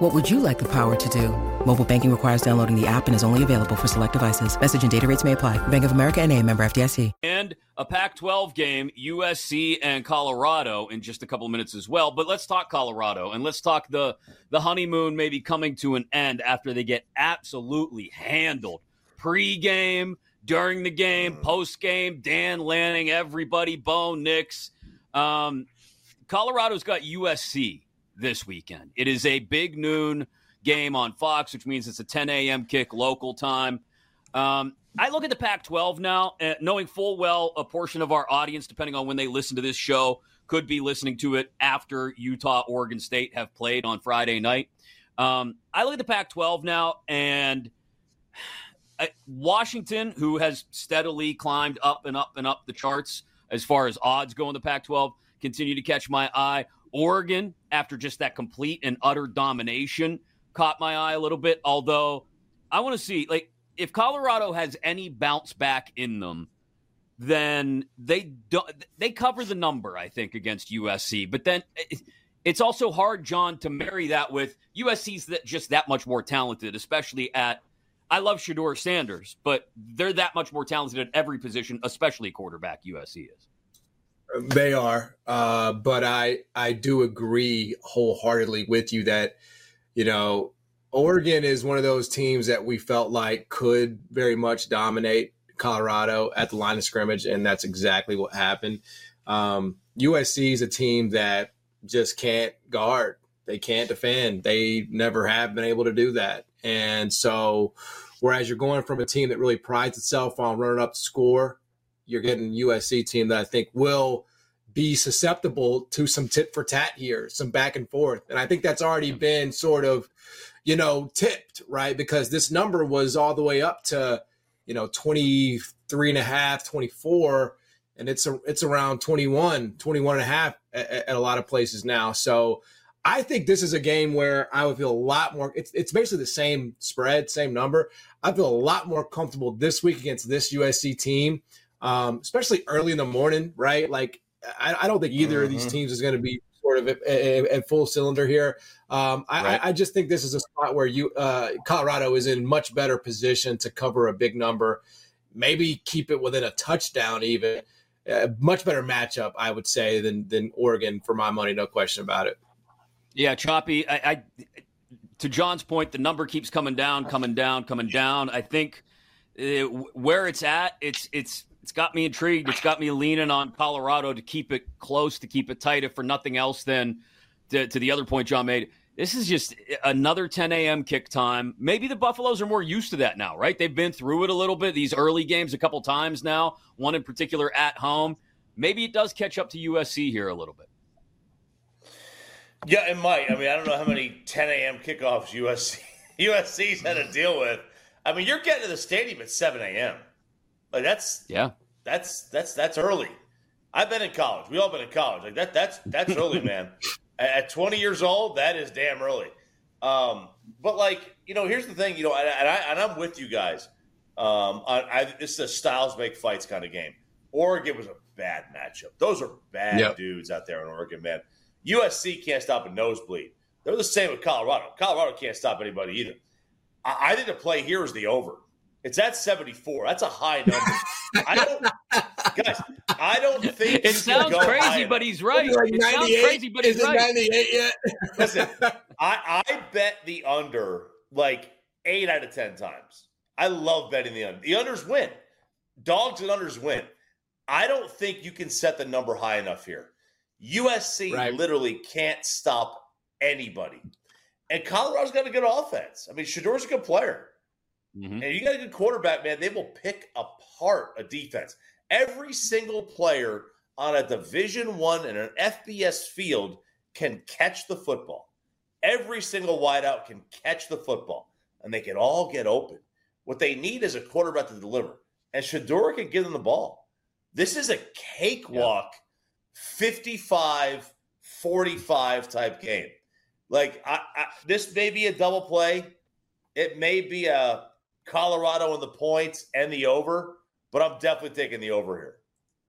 What would you like the power to do? Mobile banking requires downloading the app and is only available for select devices. Message and data rates may apply. Bank of America and a member FDIC. And a Pac-12 game, USC and Colorado in just a couple of minutes as well. But let's talk Colorado and let's talk the, the honeymoon maybe coming to an end after they get absolutely handled. Pre-game, during the game, post-game, Dan Lanning, everybody, Bo Nix. Um, Colorado's got USC this weekend. It is a big noon game on Fox, which means it's a 10 a.m. kick local time. Um, I look at the Pac 12 now, uh, knowing full well a portion of our audience, depending on when they listen to this show, could be listening to it after Utah, Oregon State have played on Friday night. Um, I look at the Pac 12 now, and uh, Washington, who has steadily climbed up and up and up the charts as far as odds go in the Pac 12, continue to catch my eye. Oregon, after just that complete and utter domination, caught my eye a little bit. Although I want to see, like, if Colorado has any bounce back in them, then they don't. They cover the number, I think, against USC. But then eh, eh, it's also hard, John, to marry that with USC's that just that much more talented, especially at. I love Shedeur Sanders, but they're that much more talented at every position, especially quarterback. USC is. They are, uh, but I I do agree wholeheartedly with you that you know Oregon is one of those teams that we felt like could very much dominate Colorado at the line of scrimmage, and that's exactly what happened. Um, USC is a team that just can't guard. They can't defend. They never have been able to do that. And so, whereas you're going from a team that really prides itself on running up the score you're getting USC team that I think will be susceptible to some tit for tat here, some back and forth. And I think that's already been sort of, you know, tipped, right? Because this number was all the way up to, you know, 23 and a half, 24, and it's a, it's around 21, 21 and a half at, at a lot of places now. So I think this is a game where I would feel a lot more. It's, it's basically the same spread, same number. I feel a lot more comfortable this week against this USC team um, especially early in the morning, right? Like, I, I don't think either mm-hmm. of these mm-hmm. teams is going to be sort of at, full cylinder here. Um, I, right. I, just think this is a spot where you uh, Colorado is in much better position to cover a big number, maybe keep it within a touchdown, even. A much better matchup, I would say, than than Oregon for my money, no question about it. Yeah, choppy. I, I to John's point, the number keeps coming down, coming down, coming down. I think it, uh, where it's at, it's it's it's got me intrigued. It's got me leaning on Colorado to keep it close, to keep it tight, if for nothing else. than to, to the other point John made, this is just another 10 a.m. kick time. Maybe the Buffaloes are more used to that now, right? They've been through it a little bit, these early games a couple times now, one in particular at home. Maybe it does catch up to USC here a little bit. Yeah, it might. I mean, I don't know how many 10 a.m. kickoffs USC USC's had to deal with. I mean, you're getting to the stadium at 7 a.m. Like that's yeah, that's that's that's early. I've been in college. We all been in college. Like that that's that's early, man. At 20 years old, that is damn early. Um, but like you know, here's the thing. You know, and, and I and I'm with you guys. Um, I, I, this is a styles make fights kind of game. Oregon was a bad matchup. Those are bad yep. dudes out there in Oregon, man. USC can't stop a nosebleed. They're the same with Colorado. Colorado can't stop anybody either. I, I think the play here is the over. It's at 74. That's a high number. I don't, guys. I don't think it sounds crazy, but he's right. Like it sounds crazy, but he's Is right. 98 yet? Listen, I, I bet the under like eight out of ten times. I love betting the under. The unders win. Dogs and unders win. I don't think you can set the number high enough here. USC right. literally can't stop anybody. And Colorado's got a good offense. I mean, Shedeur's a good player. Mm-hmm. And you got a good quarterback, man. They will pick apart a defense. Every single player on a Division One and an FBS field can catch the football. Every single wideout can catch the football, and they can all get open. What they need is a quarterback to deliver, and Shedeur can give them the ball. This is a cakewalk, 55 45 type game. Like, I, I, this may be a double play. It may be a Colorado in the points and the over, but I'm definitely taking the over here.